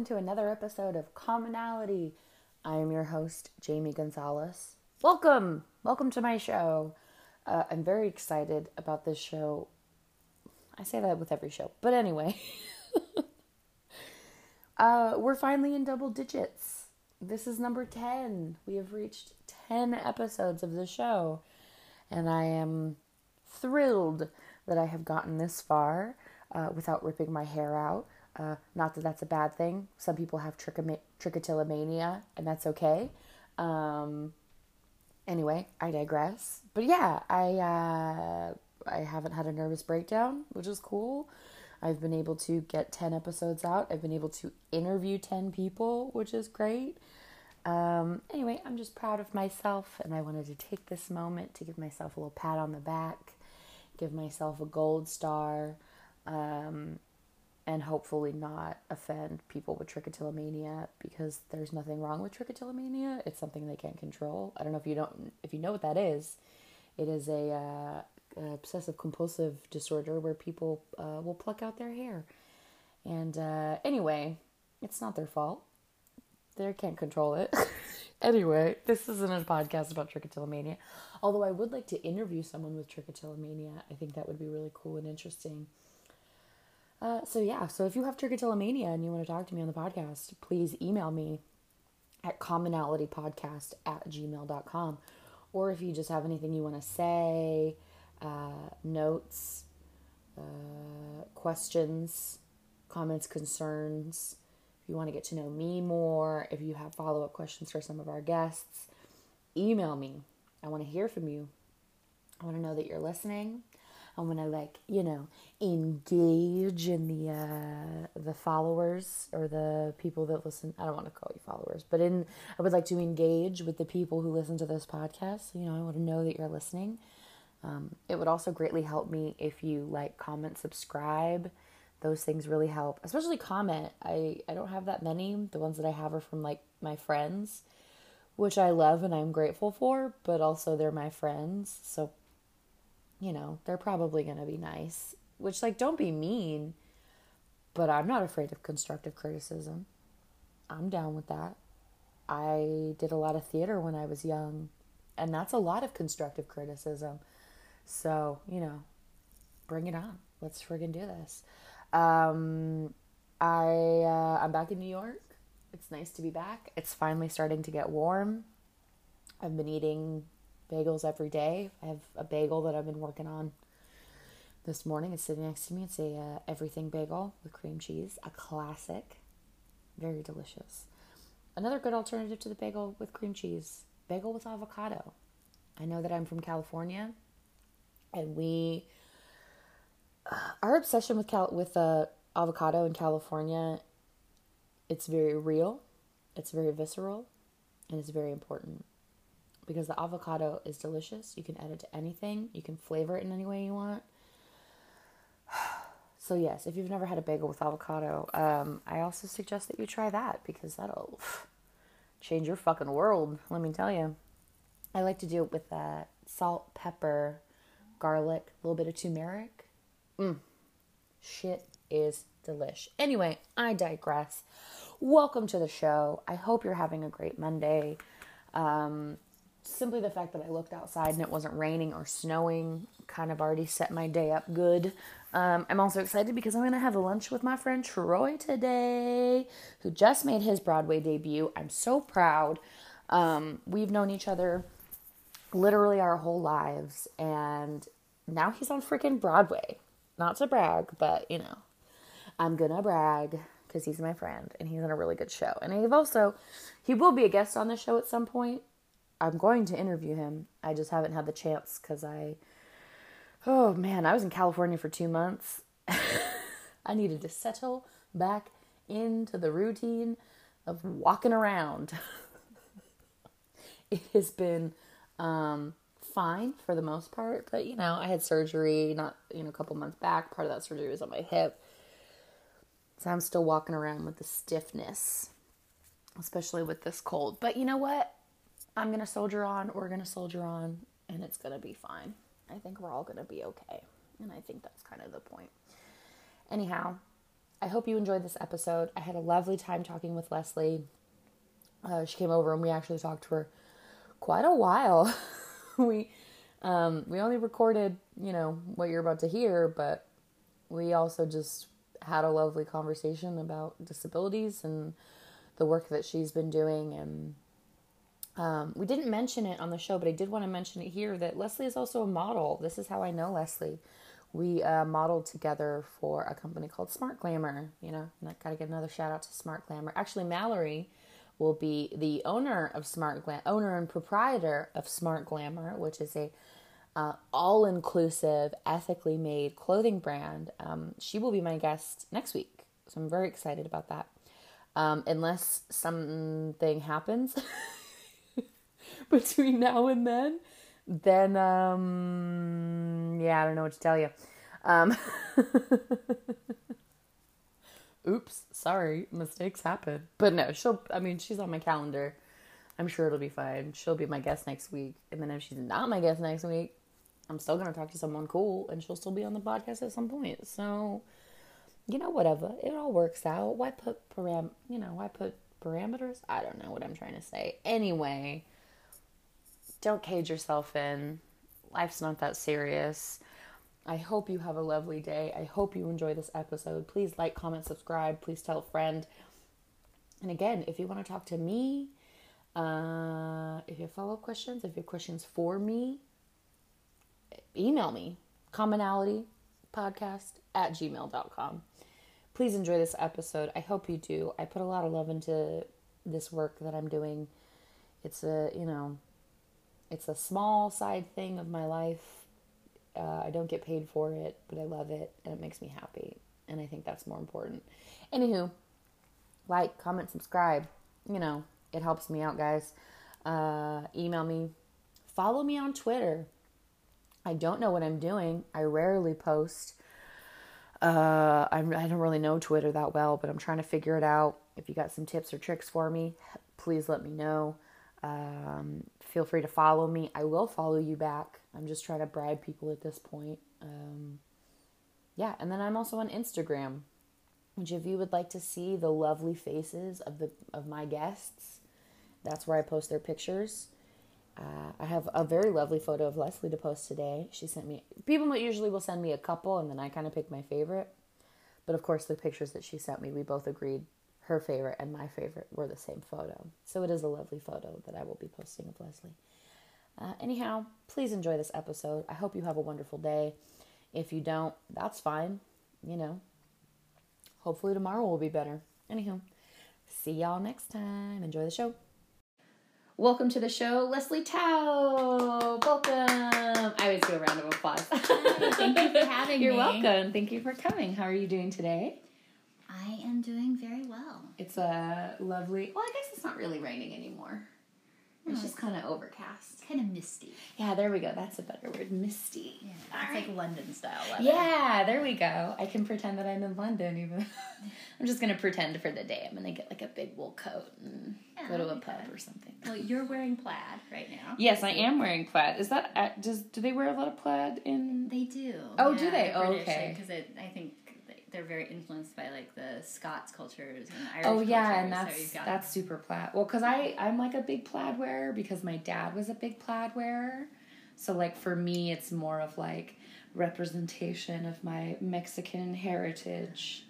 welcome to another episode of Commonality. I am your host, Jamie Gonzalez. Welcome, welcome to my show. Uh, I'm very excited about this show. I say that with every show, but anyway, uh, we're finally in double digits. This is number 10. We have reached 10 episodes of the show, and I am thrilled that I have gotten this far uh, without ripping my hair out. Uh, not that that's a bad thing. Some people have trichotillomania, and that's okay. Um, anyway, I digress. But yeah, I uh, I haven't had a nervous breakdown, which is cool. I've been able to get ten episodes out. I've been able to interview ten people, which is great. Um, anyway, I'm just proud of myself, and I wanted to take this moment to give myself a little pat on the back, give myself a gold star. Um, and hopefully not offend people with trichotillomania because there's nothing wrong with trichotillomania. It's something they can't control. I don't know if you don't if you know what that is. It is a uh, obsessive compulsive disorder where people uh, will pluck out their hair. And uh, anyway, it's not their fault. They can't control it. anyway, this isn't a podcast about trichotillomania. Although I would like to interview someone with trichotillomania. I think that would be really cool and interesting. Uh, so yeah, so if you have trichotillomania and you want to talk to me on the podcast, please email me at commonalitypodcast at gmail.com. Or if you just have anything you want to say, uh, notes, uh, questions, comments, concerns, if you want to get to know me more, if you have follow up questions for some of our guests, email me. I want to hear from you. I want to know that you're listening. I want to like you know engage in the uh, the followers or the people that listen. I don't want to call you followers, but in I would like to engage with the people who listen to this podcast. You know, I want to know that you're listening. Um, it would also greatly help me if you like, comment, subscribe. Those things really help, especially comment. I I don't have that many. The ones that I have are from like my friends, which I love and I'm grateful for. But also they're my friends, so you know, they're probably going to be nice. Which, like, don't be mean, but I'm not afraid of constructive criticism. I'm down with that. I did a lot of theater when I was young, and that's a lot of constructive criticism. So, you know, bring it on. Let's friggin' do this. Um, I uh, I'm back in New York. It's nice to be back. It's finally starting to get warm. I've been eating bagels every day. I have a bagel that I've been working on this morning. It's sitting next to me. It's a uh, everything bagel with cream cheese, a classic, very delicious. Another good alternative to the bagel with cream cheese, bagel with avocado. I know that I'm from California, and we uh, our obsession with cal- with uh, avocado in California. It's very real, it's very visceral, and it's very important because the avocado is delicious. You can add it to anything, you can flavor it in any way you want. So, yes, if you've never had a bagel with avocado, um, I also suggest that you try that because that'll change your fucking world, let me tell you. I like to do it with uh, salt, pepper, garlic, a little bit of turmeric. Mmm. Shit is delish. Anyway, I digress. Welcome to the show. I hope you're having a great Monday. Um, simply the fact that I looked outside and it wasn't raining or snowing kind of already set my day up good. Um, I'm also excited because I'm going to have lunch with my friend Troy today, who just made his Broadway debut. I'm so proud. Um, we've known each other literally our whole lives, and now he's on freaking Broadway. Not to brag, but you know, I'm gonna brag because he's my friend and he's in a really good show. And he've also, he will be a guest on the show at some point. I'm going to interview him. I just haven't had the chance because I, oh man, I was in California for two months. I needed to settle back into the routine of walking around. it has been um, fine for the most part, but you know, I had surgery not you know a couple months back. Part of that surgery was on my hip, so I'm still walking around with the stiffness, especially with this cold. But you know what? I'm going to soldier on, we're going to soldier on, and it's going to be fine. I think we're all going to be okay. And I think that's kind of the point. Anyhow, I hope you enjoyed this episode. I had a lovely time talking with Leslie. Uh, she came over and we actually talked for quite a while. we um, we only recorded, you know, what you're about to hear, but we also just had a lovely conversation about disabilities and the work that she's been doing. And um, we didn't mention it on the show, but I did want to mention it here that Leslie is also a model. This is how I know Leslie. We uh, modeled together for a company called Smart Glamour, you know, I gotta get another shout out to Smart Glamour. Actually, Mallory will be the owner of Smart Glam, owner and proprietor of Smart Glamour, which is a uh, all inclusive, ethically made clothing brand. Um, she will be my guest next week. So I'm very excited about that. Um, unless something happens between now and then, then, um, yeah, I don't know what to tell you. Um, oops, sorry, mistakes happen. But no, she'll, I mean, she's on my calendar. I'm sure it'll be fine. She'll be my guest next week. And then if she's not my guest next week, I'm still to talk to someone cool and she'll still be on the podcast at some point. So, you know, whatever. It all works out. Why put param, you know, why put parameters? I don't know what I'm trying to say. Anyway, don't cage yourself in. Life's not that serious. I hope you have a lovely day. I hope you enjoy this episode. Please like, comment, subscribe. Please tell a friend. And again, if you want to talk to me, uh, if you have follow up questions, if you have questions for me, email me commonality podcast at gmail.com. Please enjoy this episode. I hope you do. I put a lot of love into this work that I'm doing. It's a, you know, it's a small side thing of my life. Uh, I don't get paid for it, but I love it and it makes me happy. And I think that's more important. Anywho, like, comment, subscribe. You know, it helps me out, guys. Uh, email me. Follow me on Twitter. I don't know what I'm doing. I rarely post. Uh, I don't really know Twitter that well, but I'm trying to figure it out. If you got some tips or tricks for me, please let me know. Um, feel free to follow me. I will follow you back. I'm just trying to bribe people at this point. Um, yeah, and then I'm also on Instagram, which if you would like to see the lovely faces of the of my guests, that's where I post their pictures. Uh, I have a very lovely photo of Leslie to post today. She sent me, people usually will send me a couple and then I kind of pick my favorite. But of course, the pictures that she sent me, we both agreed her favorite and my favorite were the same photo. So it is a lovely photo that I will be posting of Leslie. Uh, anyhow, please enjoy this episode. I hope you have a wonderful day. If you don't, that's fine. You know, hopefully tomorrow will be better. Anywho, see y'all next time. Enjoy the show. Welcome to the show, Leslie Tao. Welcome. I always do a round of applause. Hi, thank you for having You're me. welcome. Thank you for coming. How are you doing today? I am doing very well. It's a lovely. Well, I guess it's not really raining anymore. It's No, just kind of overcast. Kind of misty. Yeah, there we go. That's a better word. Misty. Yeah, All it's right. like London style weather. Yeah, there we go. I can pretend that I'm in London even. I'm just gonna pretend for the day. I'm gonna get like a big wool coat and Yeah, go to a pub or something. Well, you're wearing plaid right now. Yes, I am wearing plaid. Is that uh, does do they wear a lot of plaid in? They do. Oh, do they? Oh, okay. Because I think they're very influenced by like the Scots cultures and Irish Oh yeah, cultures, and that's you've got- that's super plaid. Well, cause I I'm like a big plaid wearer because my dad was a big plaid wearer. So like for me, it's more of like representation of my Mexican heritage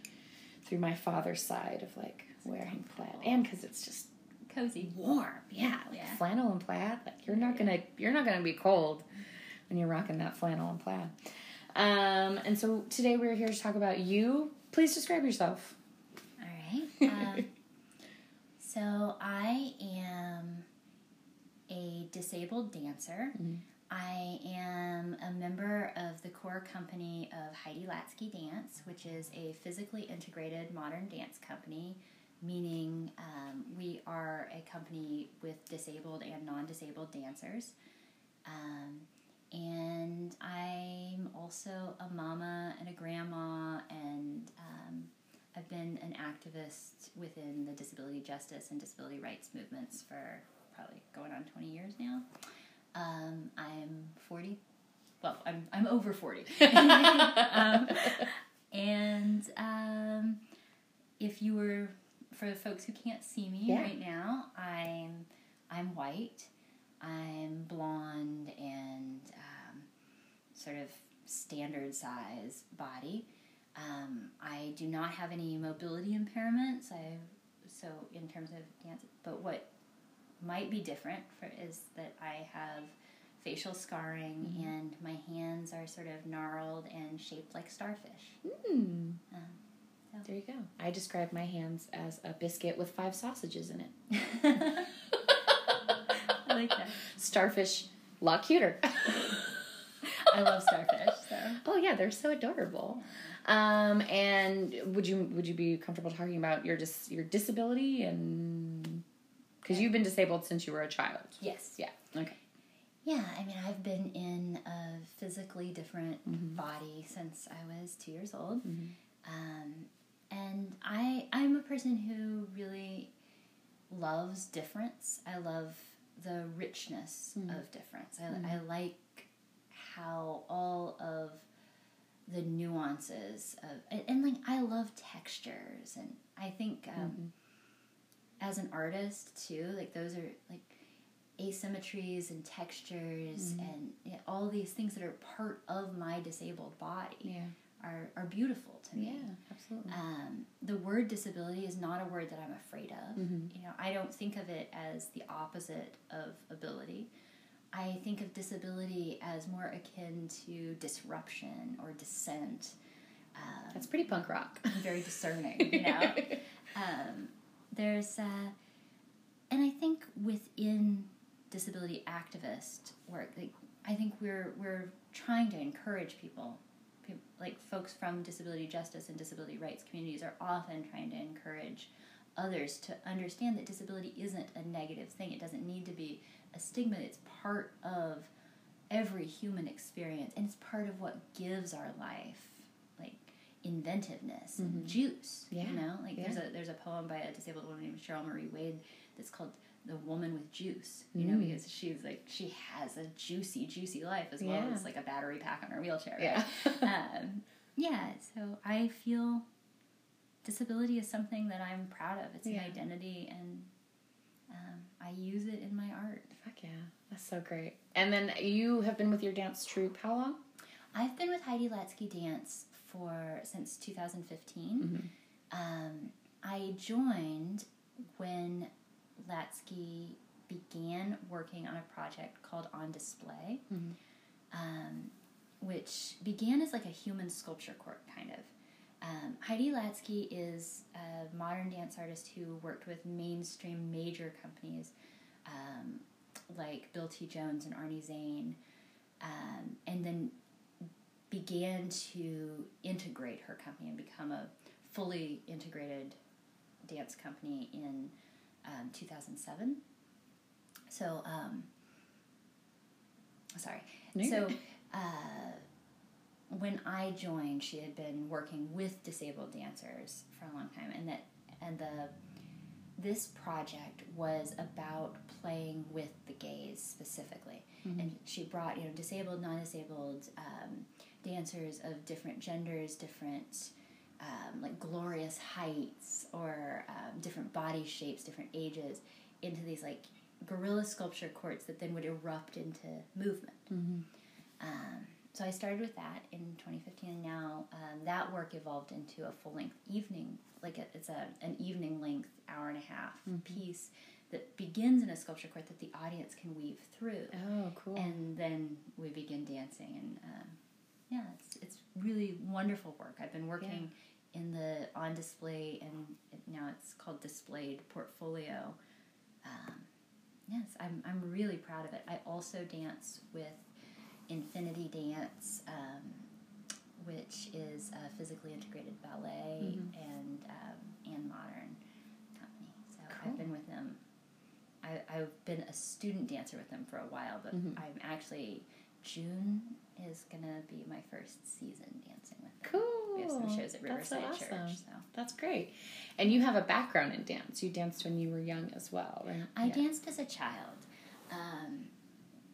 through my father's side of like wearing plaid, and because it's just cozy. warm. Yeah, like Yeah. flannel and plaid. Like you're not gonna you're not gonna be cold when you're rocking that flannel and plaid. Um, and so today we're here to talk about you. Please describe yourself. All right. Um, so I am a disabled dancer. Mhm. I am a member of the core company of Heidi Latsky Dance, which is a physically integrated modern dance company, meaning um, we are a company with disabled and non disabled dancers. Um, and I'm also a mama and a grandma, and um, I've been an activist within the disability justice and disability rights movements for probably going on 20 years now. Um, I'm 40. Well, I'm, I'm over 40. um, and um, if you were for the folks who can't see me Yeah. right now, I'm I'm white, I'm blonde and um, sort of standard size body. Um, I do not have any mobility impairments. I so in terms of dance, but what might be different for is that I have facial scarring and my hands are sort of gnarled and shaped like starfish. Hmm. Um, There you go. I describe my hands as a biscuit with five sausages in it. Like that. Starfish, a lot cuter. I love starfish. So oh yeah, they're so adorable. Um, and would you would you be comfortable talking about your dis your disability and because you've been disabled since you were a child? yes, Yeah. Okay. yeah. I mean, I've been in a physically different body since I was two years old, um, and I I'm a person who really loves difference. I love the richness mm. of difference. I, mm. I like how all of the nuances of and, and like I love textures and I think um, mm-hmm. as an artist too like those are like asymmetries and textures mm. and you know, all these things that are part of my disabled body. Yeah. Are, are beautiful to me Yeah. Absolutely. um, the word disability is not a word that I'm afraid of. You know, I don't think of it as the opposite of ability. I think of disability as more akin to disruption or dissent. Um, That's pretty punk rock. Very discerning, you know. um, there's, uh, and I think within disability activist work, like, I think we're we're trying to encourage people, Pe- like folks from disability justice and disability rights communities are often trying to encourage others to understand that disability isn't a negative thing. It doesn't need to be a stigma. It's part of every human experience, and it's part of what gives our life inventiveness and juice. Yeah, You know, like there's a there's a poem by a disabled woman named Cheryl Marie Wade that's called "The Woman with Juice." You know, Mm. because she's like she has a juicy, juicy life as well Yeah. as like a battery pack on her wheelchair. Yeah. Um, yeah. So I feel disability is something that I'm proud of. It's Yeah. an identity, and um, I use it in my art. Fuck yeah. That's so great. And then you have been with your dance troupe how long? I've been with Heidi Latsky Dance for since 2015. Um, I joined when Latsky began working on a project called On Display, um, which began as like a human sculpture court kind of. Um, Heidi Latsky is a modern dance artist who worked with mainstream major companies um, like Bill T. Jones and Arnie Zane, um, and then began to integrate her company and become a fully integrated dance company in um, 2007. So, um, sorry. No, so, uh, when I joined, she had been working with disabled dancers for a long time, and that and the this project was about playing with the gaze specifically, and she brought you know disabled, non-disabled um, dancers of different genders, different um, like glorious heights or um, different body shapes, different ages, into these like guerrilla sculpture courts that then would erupt into movement. Um, so I started with that in 2015, and now um, that work evolved into a full length evening, like a, it's a an evening length hour and a half piece that begins in a sculpture court that the audience can weave through, Oh, cool. and then we begin dancing, and um, yeah, it's it's really wonderful work. I've been working in the on display, and it, now it's called displayed portfolio. Um, yes, I'm I'm really proud of it. I also dance with Infinity Dance, um, which is a physically integrated ballet and um, and modern company. So Cool. I've been with them. I, I've been a student dancer with them for a while, but I'm actually June is gonna be my first season dancing with them. Cool. We have some shows at That's so Riverside awesome. Church. So That's great. And you have a background in dance. You danced when you were young as well, right? I Yeah. danced as a child. Um,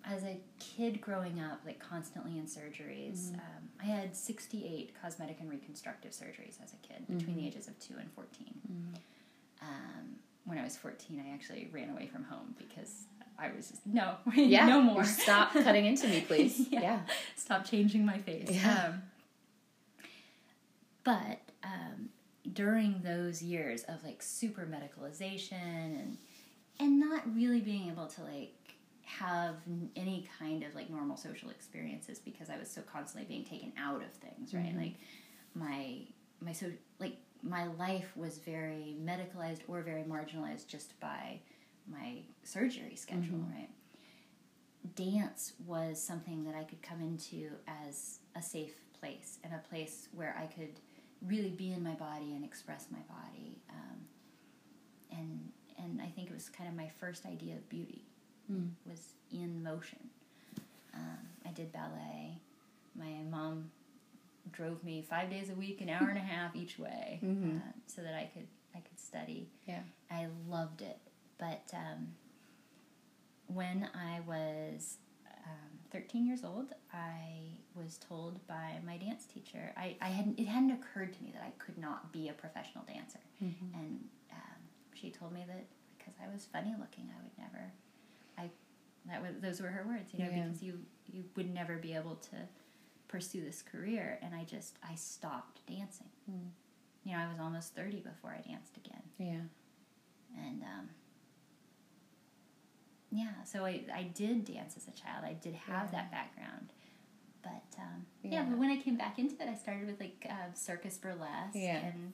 as a kid growing up, like constantly in surgeries, Mm-hmm. um, I had 68 cosmetic and reconstructive surgeries as a kid between Mm-hmm. the ages of 2 and 14. Um, when I was 14, I actually ran away from home because I was just, no, Yeah. no more. Stop cutting into me, please. Yeah. yeah. Stop changing my face. Yeah. Um, but um, during those years of like super medicalization and and not really being able to like have any kind of like normal social experiences because I was so constantly being taken out of things, right? Mhm. Like my my so like my life was very medicalized or very marginalized just by my surgery schedule, Mhm. right? Dance was something that I could come into as a safe place and a place where I could really be in my body and express my body. Um, and and I think it was kind of my first idea of beauty Mm. was in motion. Um, I did ballet. My mom drove me five days a week, an hour and a half each way, Mhm. uh, so that I could I could study. Yeah. I loved it, but um, when I was um, 13 years old, I was told by my dance teacher. I, I hadn't it hadn't occurred to me that I could not be a professional dancer, Mhm. and um, she told me that because I was funny looking, I would never. I that was those were her words, you know, Yeah. because you you would never be able to pursue this career, and I just I stopped dancing. Mm. You know, I was almost 30 before I danced again Yeah. and um, yeah, so I, I did dance as a child. I did have Yeah. that background, but um, yeah. Yeah. But when I came back into it, I started with like uh, circus burlesque. Yeah. And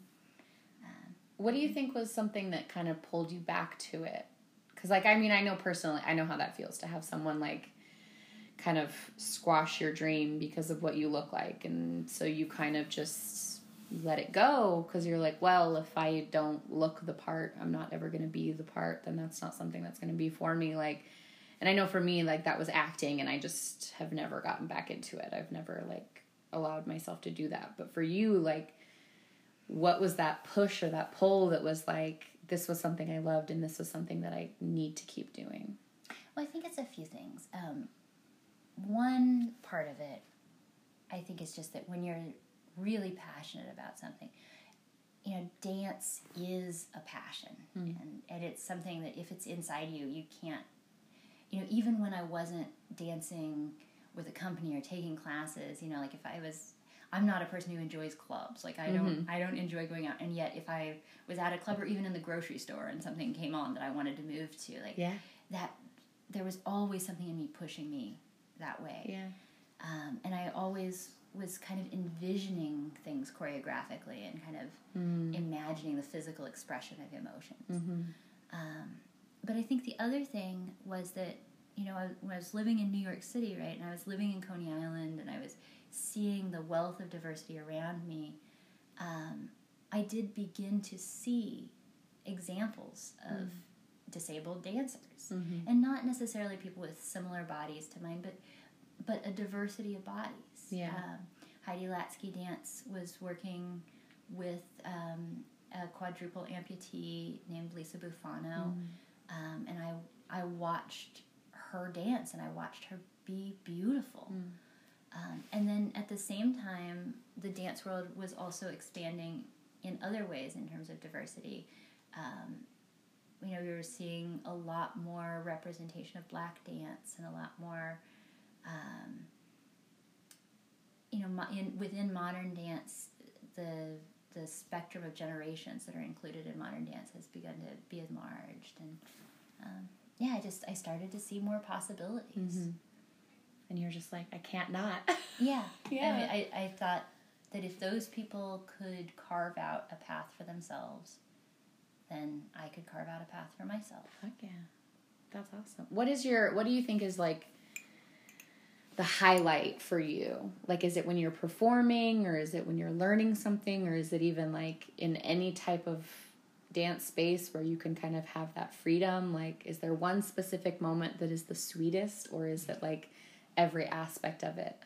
um, What do you think was something that kind of pulled you back to it? Because, like, I mean, I know personally, I know how that feels to have someone like kind of squash your dream because of what you look like, and so you kind of just let it go because you're like, well, if I don't look the part, I'm not ever going to be the part. Then that's not something that's going to be for me. Like, and I know for me, like that was acting, and I just have never gotten back into it. I've never like allowed myself to do that. But for you, like what was that push or that pull that was like this was something I loved and this was something that I need to keep doing? well, I think it's a few things. Um, one part of it, I think, is just that when you're really passionate about something, you know, dance is a passion, Mm. and and it's something that if it's inside you, you can't. You know, even when I wasn't dancing with a company or taking classes, you know, like if I was. I'm not a person who enjoys clubs. Like I don't, I don't enjoy going out. And yet, if I was at a club or even in the grocery store and something came on that I wanted to move to, like Yeah. that, there was always something in me pushing me that way. Yeah. Um, and I always was kind of envisioning things choreographically and kind of Mm. imagining the physical expression of emotions. Mm-hmm. Um, but I think the other thing was that, you know, I, when I was living in New York City, right, and I was living in Coney Island and I was seeing the wealth of diversity around me, um, I did begin to see examples of disabled dancers. Mm-hmm. And not necessarily people with similar bodies to mine, but but a diversity of bodies. Yeah. Um, Heidi Latsky Dance was working with um, a quadruple amputee named Lisa Bufano, um, and I I watched her dance and I watched her be beautiful. Um, and then at the same time, the dance world was also expanding in other ways in terms of diversity. Um, you know, we were seeing a lot more representation of black dance and a lot more, um, you know, mo- in, within modern dance, the the spectrum of generations that are included in modern dance has begun to be enlarged, and um, yeah, I just I started to see more possibilities. Mm-hmm. And you're just like, I can't not. Yeah, Yeah. I, mean, I I thought that if those people could carve out a path for themselves, then I could carve out a path for myself. Fuck yeah. That's awesome. What is your what do you think is like the highlight for you? Like is it when you're performing or is it when you're learning something or is it even like in any type of dance space where you can kind of have that freedom? Like is there one specific moment that is the sweetest or is it like every aspect of it?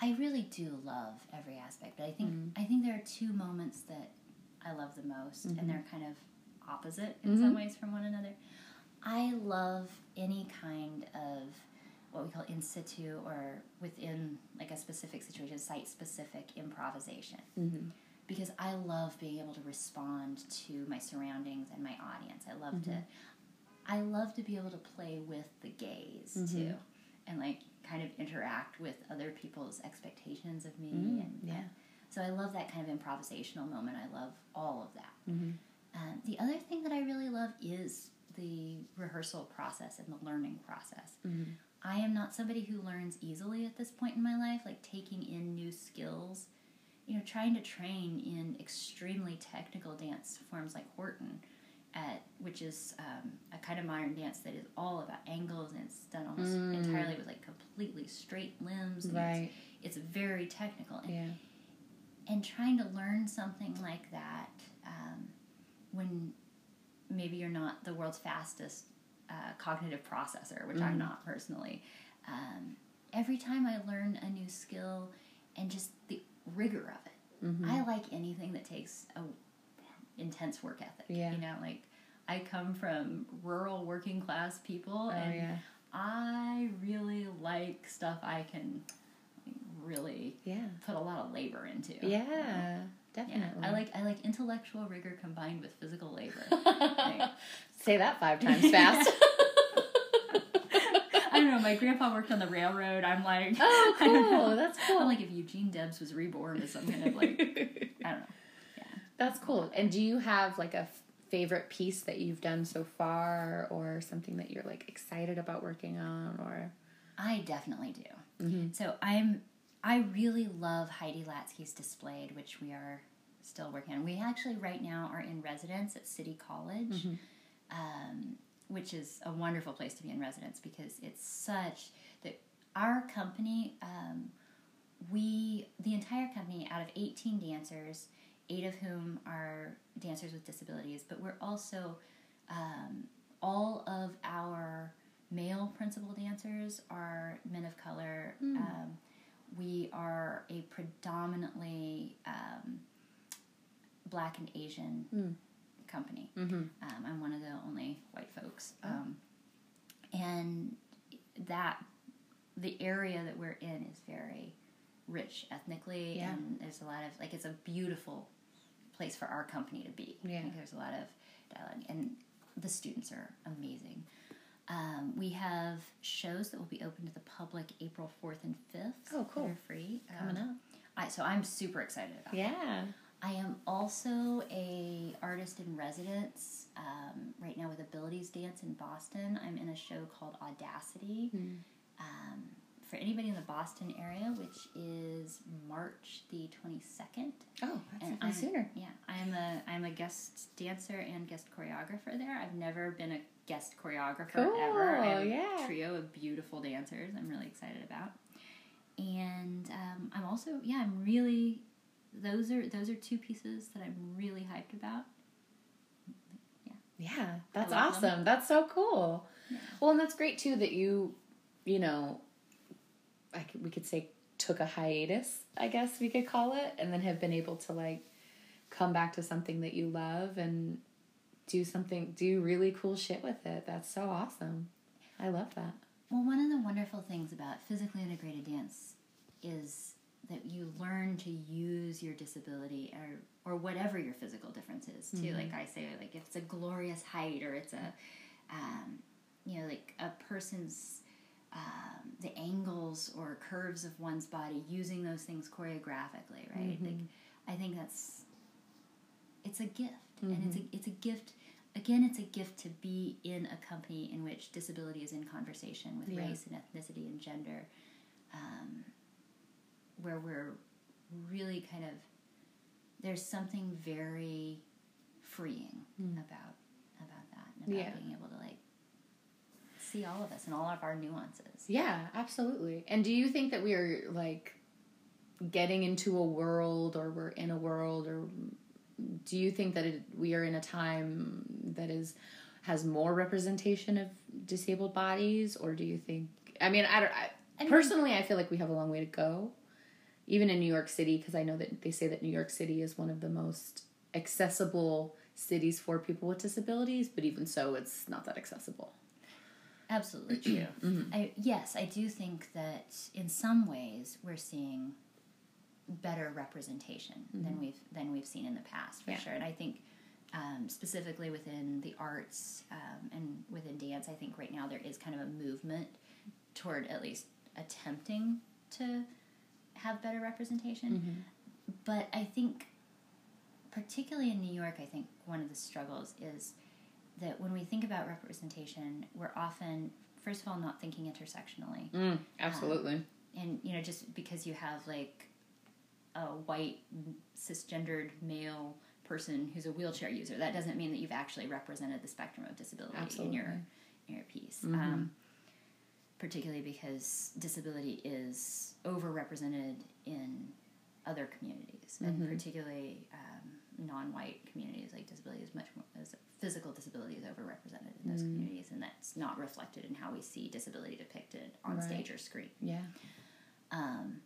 I really do love every aspect, but I think mm-hmm. I think there are two moments that I love the most, and mm-hmm. they're kind of opposite in some mm-hmm. ways from one another. I love any kind of what we call in situ or within like a specific situation, site specific improvisation. Mm-hmm. Because I love being able to respond to my surroundings and my audience. I love to I love to be able to play with the gaze too and like kind of interact with other people's expectations of me and yeah. so I love that kind of improvisational moment. I love all of that. Mhm. Um, the other thing that I really love is the rehearsal process and the learning process. Mhm. I am not somebody who learns easily at this point in my life, like taking in new skills. You know, trying to train in extremely technical dance forms like Horton, at which is um, a kind of modern dance that is all about angles and it's done almost Mm. entirely with like completely straight limbs. and it's- Right. It's, very technical. And Yeah. and trying to learn something like that um, when maybe you're not the world's fastest uh, cognitive processor, which I'm not personally. Um, every time I learn a new skill and just the rigor of it, Mm-hmm. I like anything that takes a intense work ethic. Yeah. You know, like I come from rural working class people, Oh and yeah. I really like stuff I can really Yeah. put a lot of labor into. Yeah. Yeah, Definitely. I like I like intellectual rigor combined with physical labor. Like, Say that five times fast. I don't know. My grandpa worked on the railroad. I'm like, oh, I don't know. cool. That's cool. I'm like if Eugene Debs was reborn as some kind of like I don't know. Yeah, that's cool. And do you have like a f- favorite piece that you've done so far, or something that you're like excited about working on, or? I definitely do. Mhm. So I'm I really love Heidi Latsky's Displayed, which we are still working on. We actually right now are in residence at City College, um, which is a wonderful place to be in residence because it's such that our company, um, we the entire company out of 18 dancers, eight of whom are dancers with disabilities, but we're also um, all of our male principal dancers are men of color. A predominantly um, black and Asian Mm. company. Mm-hmm. Um, I'm one of the only white folks. Um, and that, the area that we're in is very rich ethnically, Yeah. and there's a lot of, like, it's a beautiful place for our company to be. Yeah. Like, there's a lot of dialogue, and the students are amazing. Um, we have shows that will be open to the public April 4th and 5th. Oh, cool. They're free. Coming Um, up. I, so I'm super excited about that. Yeah. I am also a artist in residence um, right now with Abilities Dance in Boston. I'm in a show called Audacity. Um, for anybody in the Boston area, which is March the 22nd. Oh, that's And even sooner. Yeah, I'm a I'm a guest dancer and guest choreographer there. I've never been a guest choreographer ever. I have Cool, a yeah. trio of beautiful dancers. I'm really excited about. And um, I'm also yeah I'm really those are those are two pieces that I'm really hyped about. Yeah, that's awesome. them. That's so cool. Yeah. Well, and that's great too that you, you know, I could, we could say took a hiatus, I guess we could call it, and then have been able to like come back to something that you love and do something, do really cool shit with it. That's so awesome. I love that. Well, one of the wonderful things about physically integrated dance is that you learn to use your disability or or whatever your physical difference is too. Like I say, like if it's a glorious height or it's a um, you know like a person's um, the angles or curves of one's body using those things choreographically, right? Like I think that's it's a gift, and it's a it's a gift. Again, it's a gift to be in a company in which disability is in conversation with Yeah. race and ethnicity and gender, um, where we're really kind of there's something very freeing about about that and about Yeah. being able to like see all of us and all of our nuances. Yeah, absolutely. And do you think that we are like getting into a world or we're in a world or do you think that it, we are in a time that is has more representation of disabled bodies or do you think I mean I don't I, I mean- personally I feel like we have a long way to go even in New York City because I know that they say that New York City is one of the most accessible cities for people with disabilities, but even so, it's not that accessible. Absolutely true. Mm-hmm. I, yes, I do think that in some ways we're seeing better representation than we've than we've seen in the past for Yeah. sure. And I think um, specifically within the arts um, and within dance, I think right now there is kind of a movement toward at least attempting to have better representation. But I think, particularly in New York, I think one of the struggles is that when we think about representation, we're often, first of all, not thinking intersectionally. Mm, absolutely. And, you know, just because you have like a white cisgendered male person who's a wheelchair user, that doesn't mean that you've actually represented the spectrum of disability in your in your piece. Um, particularly because disability is overrepresented in other communities, and particularly um, non-white communities. Like disability is much more as physical disability is overrepresented in those communities, and that's not reflected in how we see disability depicted on Right. stage or screen. Yeah. Um,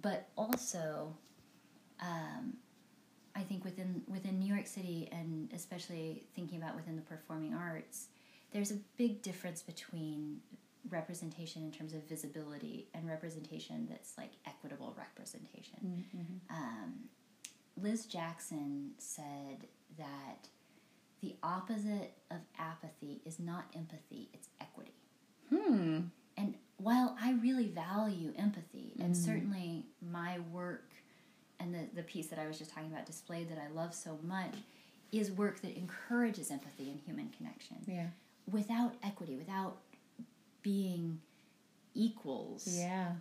but also, um, I think within within New York City, and especially thinking about within the performing arts, there's a big difference between representation in terms of visibility and representation that's like equitable representation. Um, Liz Jackson said that the opposite of apathy is not empathy; it's equity. Hmm. And while I really value empathy, and certainly my work and the, the piece that I was just talking about displayed that I love so much is work that encourages empathy and human connection. Yeah. Without equity, without being equals, Yeah.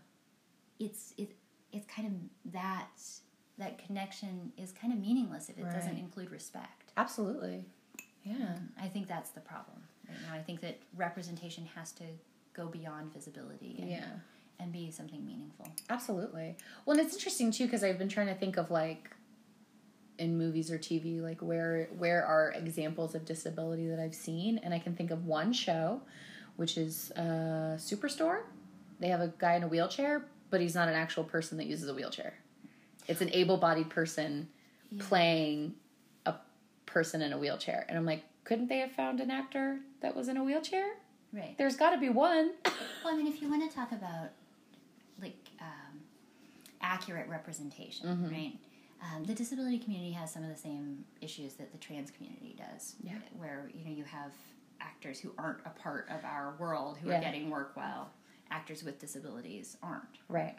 it's it it's kind of that that connection is kind of meaningless if it doesn't include respect. Absolutely. Yeah. I think that's the problem. Right now, I think that representation has to go beyond visibility and, Yeah. And be something meaningful. Absolutely. Well, and it's interesting too because I've been trying to think of like in movies or TV, like where where are examples of disability that I've seen, and I can think of one show, which is uh, Superstore. They have a guy in a wheelchair, but he's not an actual person that uses a wheelchair. It's an able-bodied person playing a person in a wheelchair, and I'm like, couldn't they have found an actor that was in a wheelchair? Right. There's got to be one. Well, I mean, if you want to talk about accurate representation, right? Um, the disability community has some of the same issues that the trans community does. Yeah. Where you know you have actors who aren't a part of our world who Yeah. are getting work while actors with disabilities aren't. right.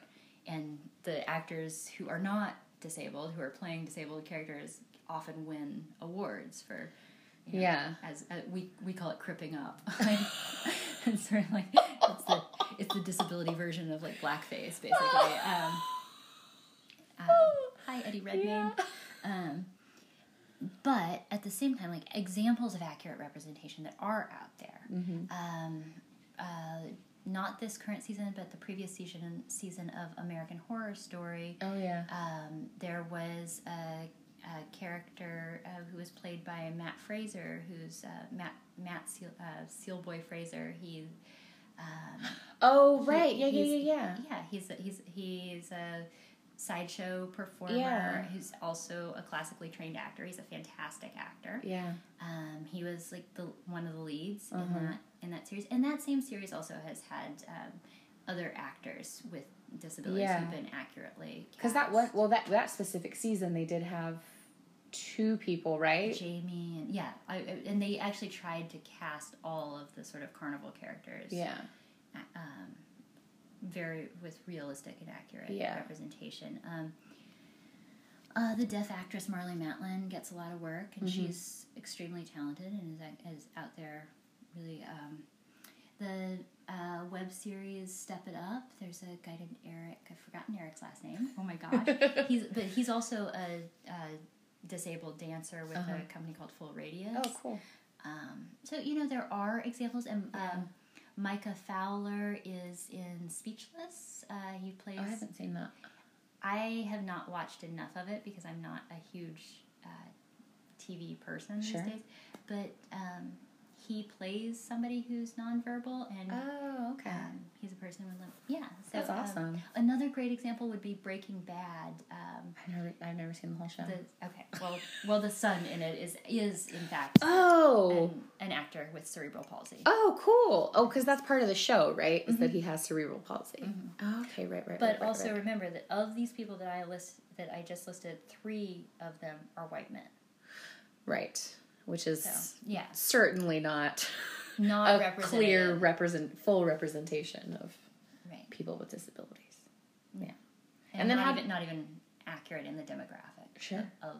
and the actors who are not disabled, who are playing disabled characters, often win awards for. You know, Yeah. as uh, we we call it cripping up. it's sort of like it's the it's the disability version of like blackface, basically. Um, hi, Eddie Redmayne. Yeah. Um, but at the same time, like examples of accurate representation that are out there. Um, uh, not this current season, but the previous season season of American Horror Story. Oh yeah. Um, there was a, a character uh, who was played by Matt Fraser, who's uh, Matt Matt Seal, uh, Sealboy Fraser. He um, Oh he- right. Yeah. Yeah. Yeah. Yeah. yeah, he's a, he's he's a sideshow performer. Yeah. He's also a classically trained actor. He's a fantastic actor. Yeah. Um, he was like the one of the leads Uh-huh. in that in that series, and that same series also has had um, other actors with disabilities Yeah. who've been accurately Because that one, well, that that specific season, they did have two people, right? Jamie and yeah, I- and they actually tried to cast all of the sort of carnival characters. Yeah. um, very with realistic and accurate Yeah. representation. Um, uh, the deaf actress Marlee Matlin gets a lot of work, and Mm-hmm. she's extremely talented and is, is out there really. Um, the uh, web series Step It Up. There's a guy named Eric. I've forgotten Eric's last name. Oh my gosh. he's but he's also a, a disabled dancer with Uh-huh. a company called Full Radius. Oh, cool. Um, so you know there are examples, and um, Micah Fowler is in Speechless. Uh, he plays. Oh, I haven't seen that. I have not watched enough of it because I'm not a huge uh, TV person Sure. these days. But um, he plays somebody who's nonverbal, and Oh, okay. um, he's a person with lim- yeah. So, That's um, awesome. Another great example would be Breaking Bad. Um, I've never, I've never seen the whole show. the, okay, well, well, the son in it is is in fact oh, an, an actor with cerebral palsy. oh, cool. Oh, because that's part of the show, right? Is that mm-hmm. he has cerebral palsy? Mm-hmm. Oh, okay, right, right. But right, also right. remember that of these people that I list that I just listed, three of them are white men. right, which is So yeah, certainly not not a clear represent full representation of right. people with disabilities. and, And then not, how- even, not even accurate in the demographic Sure. of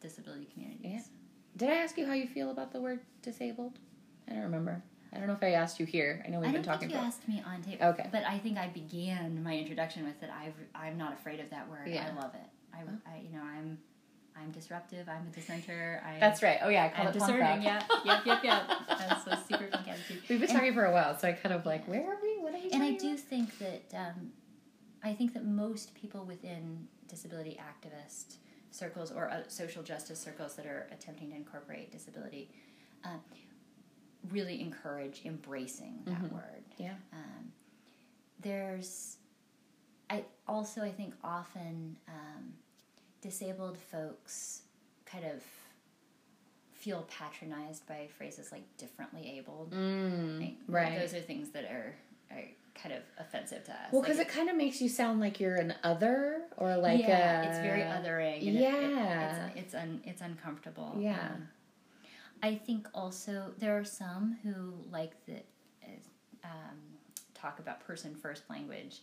disability communities. Yeah. Did I ask you how you feel about the word disabled? I don't remember. I don't know if I asked you here. I know we've I been don't talking think you about. asked me on tape. Okay. But I think I began my introduction with that. I've, I'm not afraid of that word. Yeah. I love it. I, I, you know, I'm, I'm disruptive. I'm a dissenter. I, That's right. Oh yeah, I call I'm it discerning. Yeah. Yep. Yep. Yep. That's a super punk attitude. We've been And- talking for a while, so I kind of like, where are we? What are we? and I do about? think that um, I think that most people within disability activist circles or uh, social justice circles that are attempting to incorporate disability uh, really encourage embracing that Mhm. word. Yeah. Um, there's, I also I think often um, disabled folks kind of feel patronized by phrases like differently abled. Mm, right. Those are things that are, are kind of offensive to us. well, Like, because it kind of makes you sound like you're an other or like yeah, a. it's very othering. And it- Yeah. it, it's it's un, it's uncomfortable. Yeah. Um, I think also there are some who like the um, talk about person first language,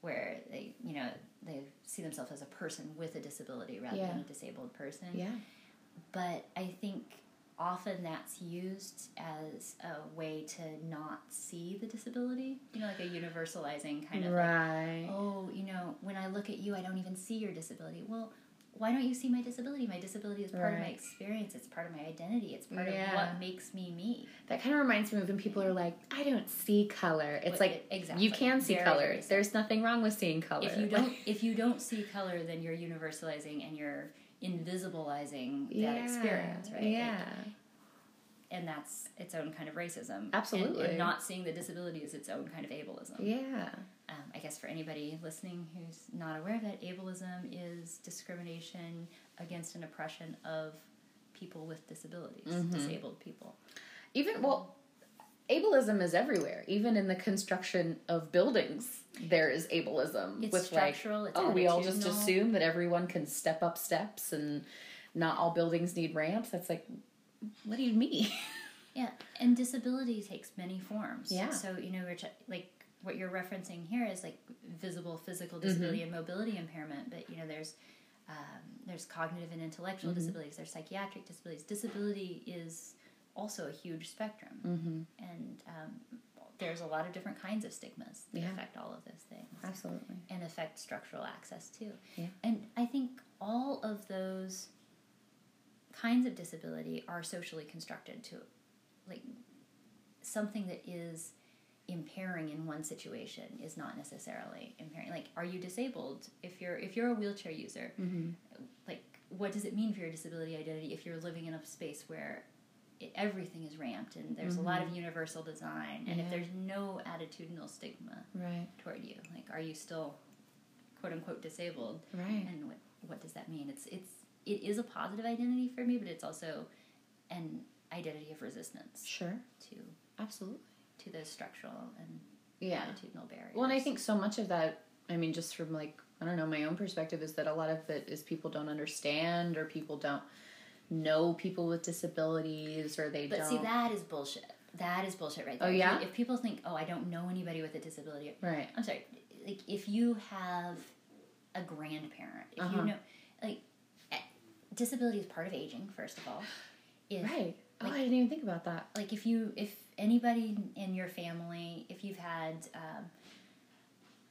where they you know they see themselves as a person with a disability rather Yeah. than a disabled person. Yeah. But I think often that's used as a way to not see the disability. You know, like a universalizing kind of like, Right. oh, you know, when I look at you, I don't even see your disability. Well, why don't you see my disability? My disability is part of my experience. It's part of my identity. It's part Yeah. of what makes me me. That kind of reminds me of when people are like, I don't see color. It's What- like exactly. you can see Very, color. There's nothing wrong with seeing color. If you don't, if you don't see color, then you're universalizing and you're invisibilizing yeah. that experience, right? Like, Yeah. and that's its own kind of racism. Absolutely. And, not seeing the disability is its own kind of ableism. yeah. Um, I guess for anybody listening who's not aware of that, ableism is discrimination against an oppression of people with disabilities, Mhm. disabled people. Even well, ableism is everywhere. Even in the construction of buildings, there is ableism It's with like, structural. it's oh, we all just assume that everyone can step up steps and not all buildings need ramps. That's like, what do you mean? Yeah, and disability takes many forms. Yeah. So you know, like what you're referencing here is like visible physical Mm-hmm. disability and mobility impairment, but you know, there's um, there's cognitive and intellectual Mm-hmm. disabilities. There's psychiatric disabilities. Disability is also a huge spectrum, mm-hmm. and um, there's a lot of different kinds of stigmas that Yeah. affect all of those things. Absolutely. and affect structural access too. Yeah. And I think all of those kinds of disability are socially constructed to like something that is impairing in one situation is not necessarily impairing like are you disabled if you're if you're a wheelchair user Mm-hmm. like what does it mean for your disability identity if you're living in a space where everything is ramped and there's a lot of mm-hmm. universal design and if there's no attitudinal stigma Right. toward you? Like, are you still quote unquote disabled? Right. And what what does that mean? It's it's it is a positive identity for me, but it's also an identity of resistance Sure. to Absolutely. to those structural and Yeah. attitudinal barriers. Well, and I think so much of that, I mean, just from like, I don't know, my own perspective is that a lot of it is people don't understand or people don't know people with disabilities or they But don't. But see, that is bullshit. That is bullshit right Oh, there. If yeah? If people think, oh, I don't know anybody with a disability, Right. I'm sorry. Like, if you have a grandparent, if Uh-huh. you know, like, eh, disability is part of aging. First of all, if Right. Oh, like- I didn't even think about that. like if you if anybody in your family if you've had um,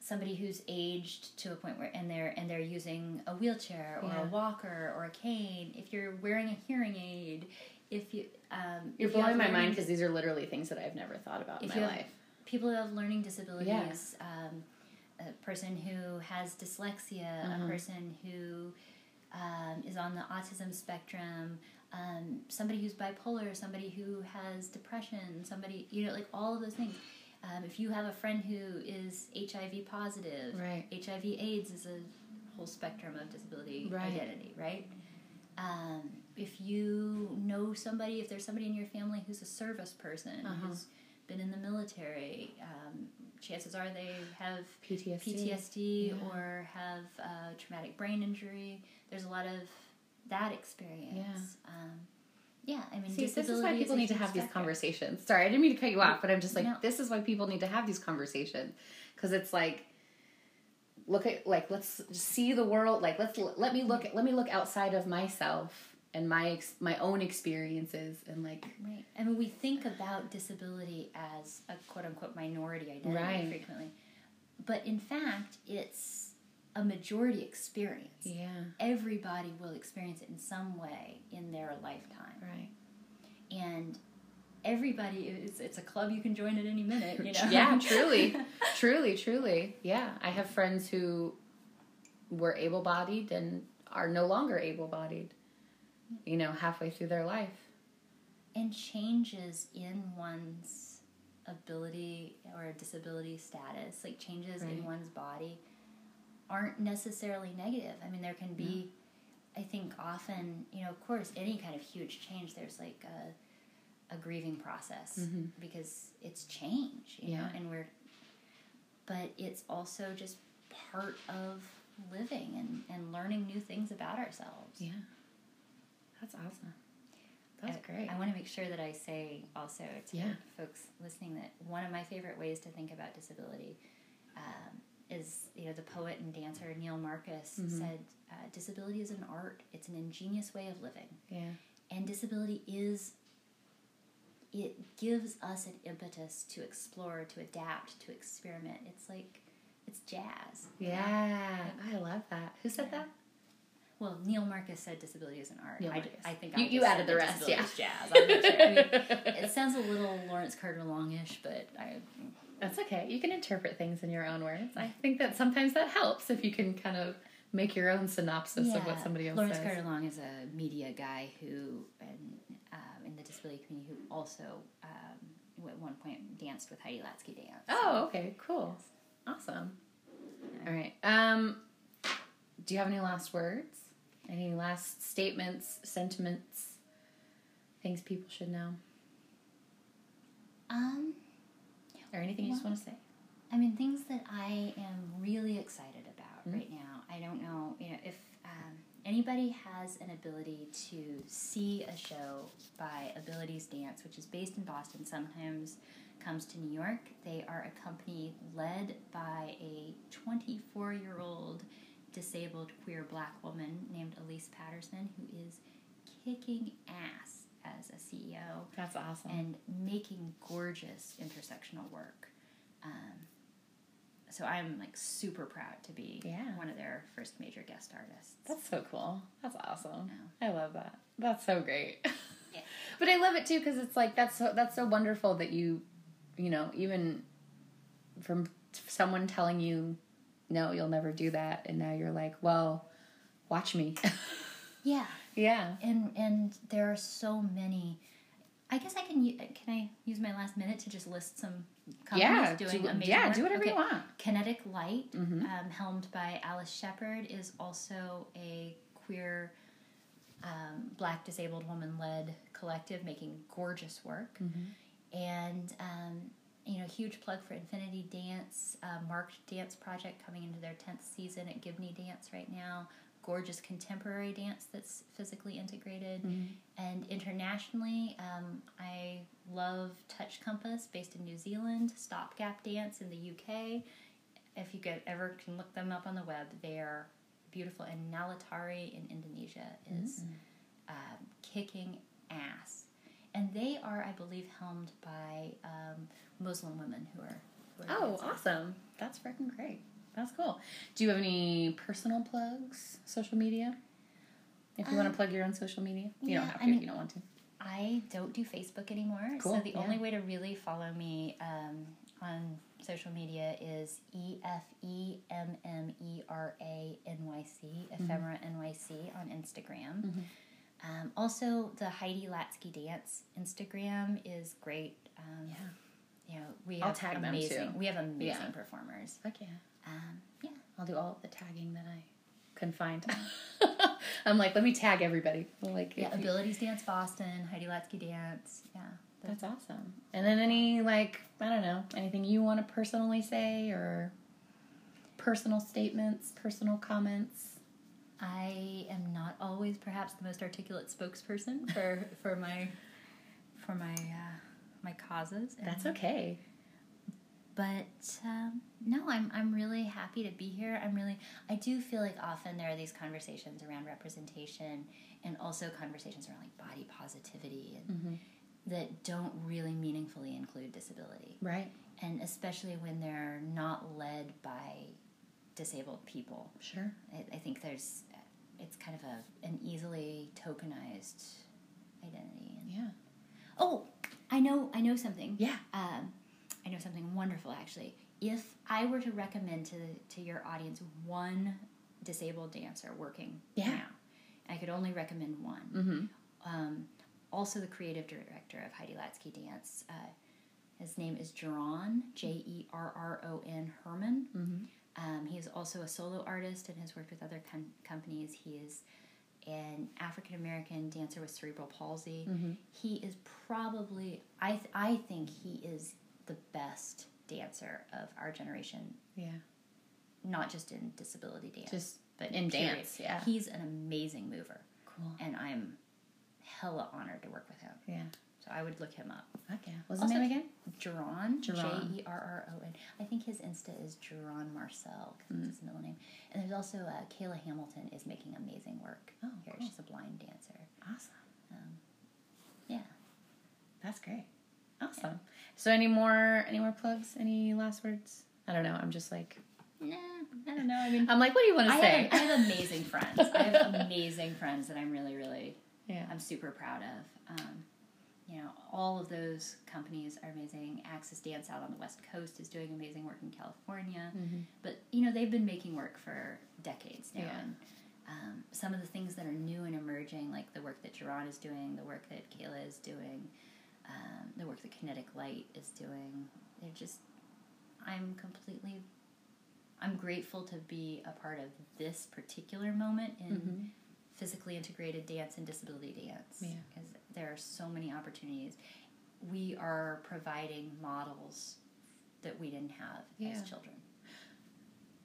somebody who's aged to a point where and they're and they're using a wheelchair or Yeah. a walker or a cane if you're wearing a hearing aid if you um, You're if you blowing my mind because these are literally things that I've never thought about in my you life. people who have learning disabilities, um, a person who has dyslexia, Mhm. a person who um, is on the autism spectrum, um, somebody who's bipolar, somebody who has depression, somebody, you know, like all of those things. Um, if you have a friend who is HIV positive, Right. HIV AIDS is a whole spectrum of disability Right. identity, right? Um, if you know somebody, if there's somebody in your family who's a service person Uh-huh. who's been in the military, um, chances are they have PTSD. PTSD Yeah. or have uh, traumatic brain injury. There's a lot of that experience. Um, yeah, I mean, See, this is why people need to have these conversations. Sorry, I didn't mean to cut you off, but I'm just like, No. this is why people need to have these conversations because it's like, look at like let's see the world. Like let's let me look let me look outside of myself and my ex- my own experiences and like Right. I mean, we think about disability as a quote unquote minority identity Right. frequently, but in fact, it's a majority experience. yeah Everybody will experience it in some way in their lifetime, right and everybody is it's a club you can join at any minute. You know. yeah truly truly truly yeah I have friends who were able bodied and are no longer able bodied you know halfway through their life and changes in one's ability or disability status, like changes Right. in one's body, aren't necessarily negative. I mean, there can be, I think, often, you know, of course, any kind of huge change, there's like a, a grieving process Mhm. because it's change, you know, and we're, but it's also just part of living and, and learning new things about ourselves. Yeah. That's awesome. That's I- great. I want to make sure that I say also to Yeah. folks listening that one of my favorite ways to think about disability um, is, you know, the poet and dancer Neil Marcus Mhm. said, uh, "Disability is an art. It's an ingenious way of living, yeah. and disability is." It gives us an impetus to explore, to adapt, to experiment. It's like, it's jazz. Yeah. I love that. Who said that? Well, Neil Marcus said disability is an art. Neil I, Marcus. I think You- I you added the rest, yeah. jazz. I'm not sure. I mean, it sounds a little Lawrence Carter longish, but I That's okay. You can interpret things in your own words. I think that sometimes that helps if you can kind of make your own synopsis of what somebody else Lawrence says. Carter Long is a media guy who, and um, in the disability community, who also um, at one point danced with Heidi Latsky Dance. Oh, okay. Cool. Awesome. All right. Um, do you have any last words? Any last statements, sentiments, things people should know, Um, or anything you just want to say? I mean, things that I am really excited about Mhm. right now. I don't know, you know, if um, anybody has an ability to see a show by Abilities Dance, which is based in Boston, sometimes comes to New York. They are a company led by a 24 year old disabled queer black woman named Elise Patterson, who is kicking ass as a CEO That's awesome. and making gorgeous intersectional work. Um, so I'm like super proud to be Yeah. one of their first major guest artists. That's so cool. That's awesome. Yeah. I love that. That's so great. Yeah. But I love it too because it's like that's so that's so wonderful that you, you know, even from someone telling you, no, you'll never do that, and now you're like, well, watch me. yeah, yeah. and and there are so many. I guess I can can I use my last minute to just list some companies Yeah. doing do, amazing yeah. work? Do whatever you want. Kinetic Light, Mhm. um, helmed by Alice Sheppard, is also a queer, um, black disabled woman led collective making gorgeous work. And, um, you know, huge plug for Infinity Dance, uh, Marked Dance Project coming into their 10th season at Gibney Dance right now. Gorgeous contemporary dance that's physically integrated. And internationally, um, I love Touch Compass, based in New Zealand, Stopgap Dance in the UK. If you could ever can look them up on the web, they are beautiful. And Nalitari in Indonesia is um, kicking ass. And they are, I believe, helmed by um, Muslim women who are. Who are Oh, awesome. That's freaking great. That's cool. Do you have any personal plugs, social media? If you want Um, to plug your own social media, you don't yeah, have I to if you don't want to. I don't do Facebook anymore. Cool, So the yeah. only way to really follow me um, on social media is E F E M M E R A N Y C, Mm-hmm. Ephemera NYC on Instagram. Um, also, the Heidi Latsky Dance Instagram is great. Um, you know, we I'll have tag them, amazing. We have amazing Yeah. performers. Fuck yeah. Um, yeah, I'll do all of the tagging that I can find. I'm like, let me tag everybody. Like, yeah. if you- Abilities Dance Boston, Heidi Latsky Dance. Yeah, that's awesome. And then any like, I don't know, anything you want to personally say or personal statements, personal comments. I am not always perhaps the most articulate spokesperson for for my for my uh, my causes. That's okay. But um, no, I'm I'm really happy to be here. I'm really I do feel like often there are these conversations around representation and also conversations around like body positivity and that don't really meaningfully include disability, Right. and especially when they're not led by disabled people. Sure. I, I think there's it's kind of a an easily tokenized identity. And, Yeah. oh, I know I know something Yeah. um, I know something wonderful actually. If I were to recommend to to your audience one disabled dancer working Yeah. now, I could only recommend one. Mm-hmm. Um, also, the creative director of Heidi Latsky Dance. Uh, his name is Jerron J E R R O N Herman. Mm-hmm. Um, he is also a solo artist and has worked with other com- companies. He is an African American dancer with cerebral palsy. Mm-hmm. He is probably, I, th- I think he is the best dancer of our generation, Yeah. not just in disability dance, Just but in period. dance, yeah. He's an amazing mover, Cool. and I'm hella honored to work with him. Yeah. So I would look him up. Okay. What's his name again? Jerron, J. E R R O N. I think his Insta is Jerron Marcel because Mm. it's his middle name. And there's also uh, Kayla Hamilton is making amazing work Oh, here. cool. She's a blind dancer. Awesome. Yeah. That's great. Awesome. So any more any more plugs? Any last words? I don't know. I'm just like Nah, I don't know. I mean, I'm like, what do you want to I say? have, I have amazing friends. I have amazing friends that I'm really, really, yeah. I'm super proud of. Um, you know, all of those companies are amazing. AXIS Dance out on the West Coast is doing amazing work in California. Mhm. But, you know, they've been making work for decades now. Yeah. And um, some of the things that are new and emerging, like the work that Jerron is doing, the work that Kayla is doing, um, the work that Kinetic Light is doing, they're just, I'm completely, I'm grateful to be a part of this particular moment in Mhm. physically integrated dance and disability dance. Yeah. Because there are so many opportunities. We are providing models that we didn't have Yeah. as children.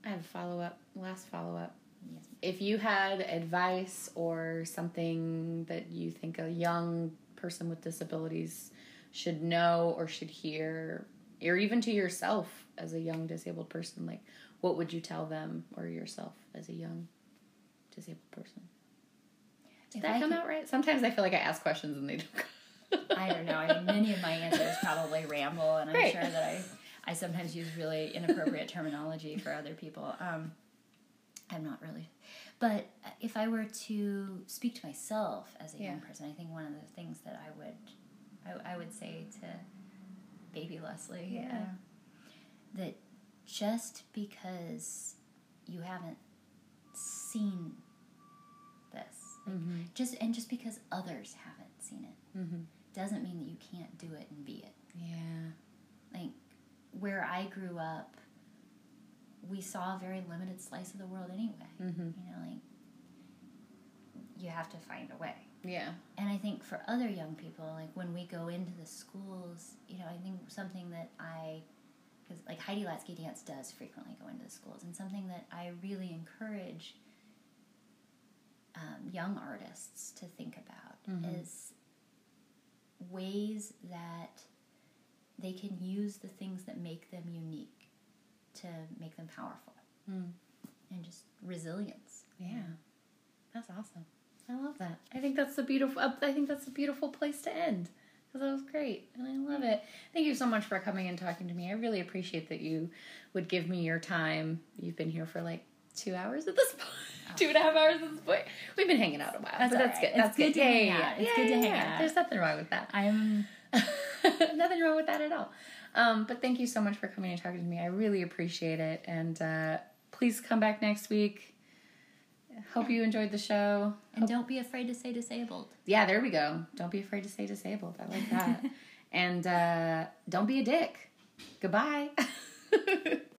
I have a follow up. Last follow up. Yes. If you had advice or something that you think a young person with disabilities should know or should hear, or even to yourself as a young disabled person, like what would you tell them or yourself as a young disabled person? Did If that I come could- out right? Sometimes I feel like I ask questions and they don't. I don't know. I mean, many of my answers probably ramble, and I'm Right. sure that I, I sometimes use really inappropriate terminology for other people. Um, I'm not really, but if I were to speak to myself as a young person, I think one of the things that I would, I, I would say to baby Leslie, Yeah. uh, that just because you haven't seen this, Mm-hmm. just and just because others haven't seen it Mm-hmm. doesn't mean that you can't do it and be it. Yeah. Like where I grew up, we saw a very limited slice of the world anyway. Mm-hmm. You know, like you have to find a way. Yeah. And I think for other young people, like when we go into the schools, you know, I think something that I, because like Heidi Latsky Dance does frequently go into the schools, and something that I really encourage um, young artists to think about Mhm. is ways that they can use the things that make them unique to make them powerful Mm. and just resilience. Yeah, that's awesome. I love that. I think that's a beautiful. uh, I think that's a beautiful place to end because that was great, and I love it. Thank you so much for coming and talking to me. I really appreciate that you would give me your time. You've been here for like two hours at this point, two and a half hours at this point. We've been hanging out a while, That's but that's right. good. It's That's good good. to Yeah, hang yeah, out. yeah. It's good to Yeah, hang yeah. out. There's nothing wrong with that. I'm Nothing wrong with that at all. Um, but thank you so much for coming and talking to me. I really appreciate it. And uh, please come back next week. Hope you enjoyed the show. and don't be afraid to say disabled. Yeah, there we go. Don't be afraid to say disabled. I like that. and uh, don't be a dick. Goodbye.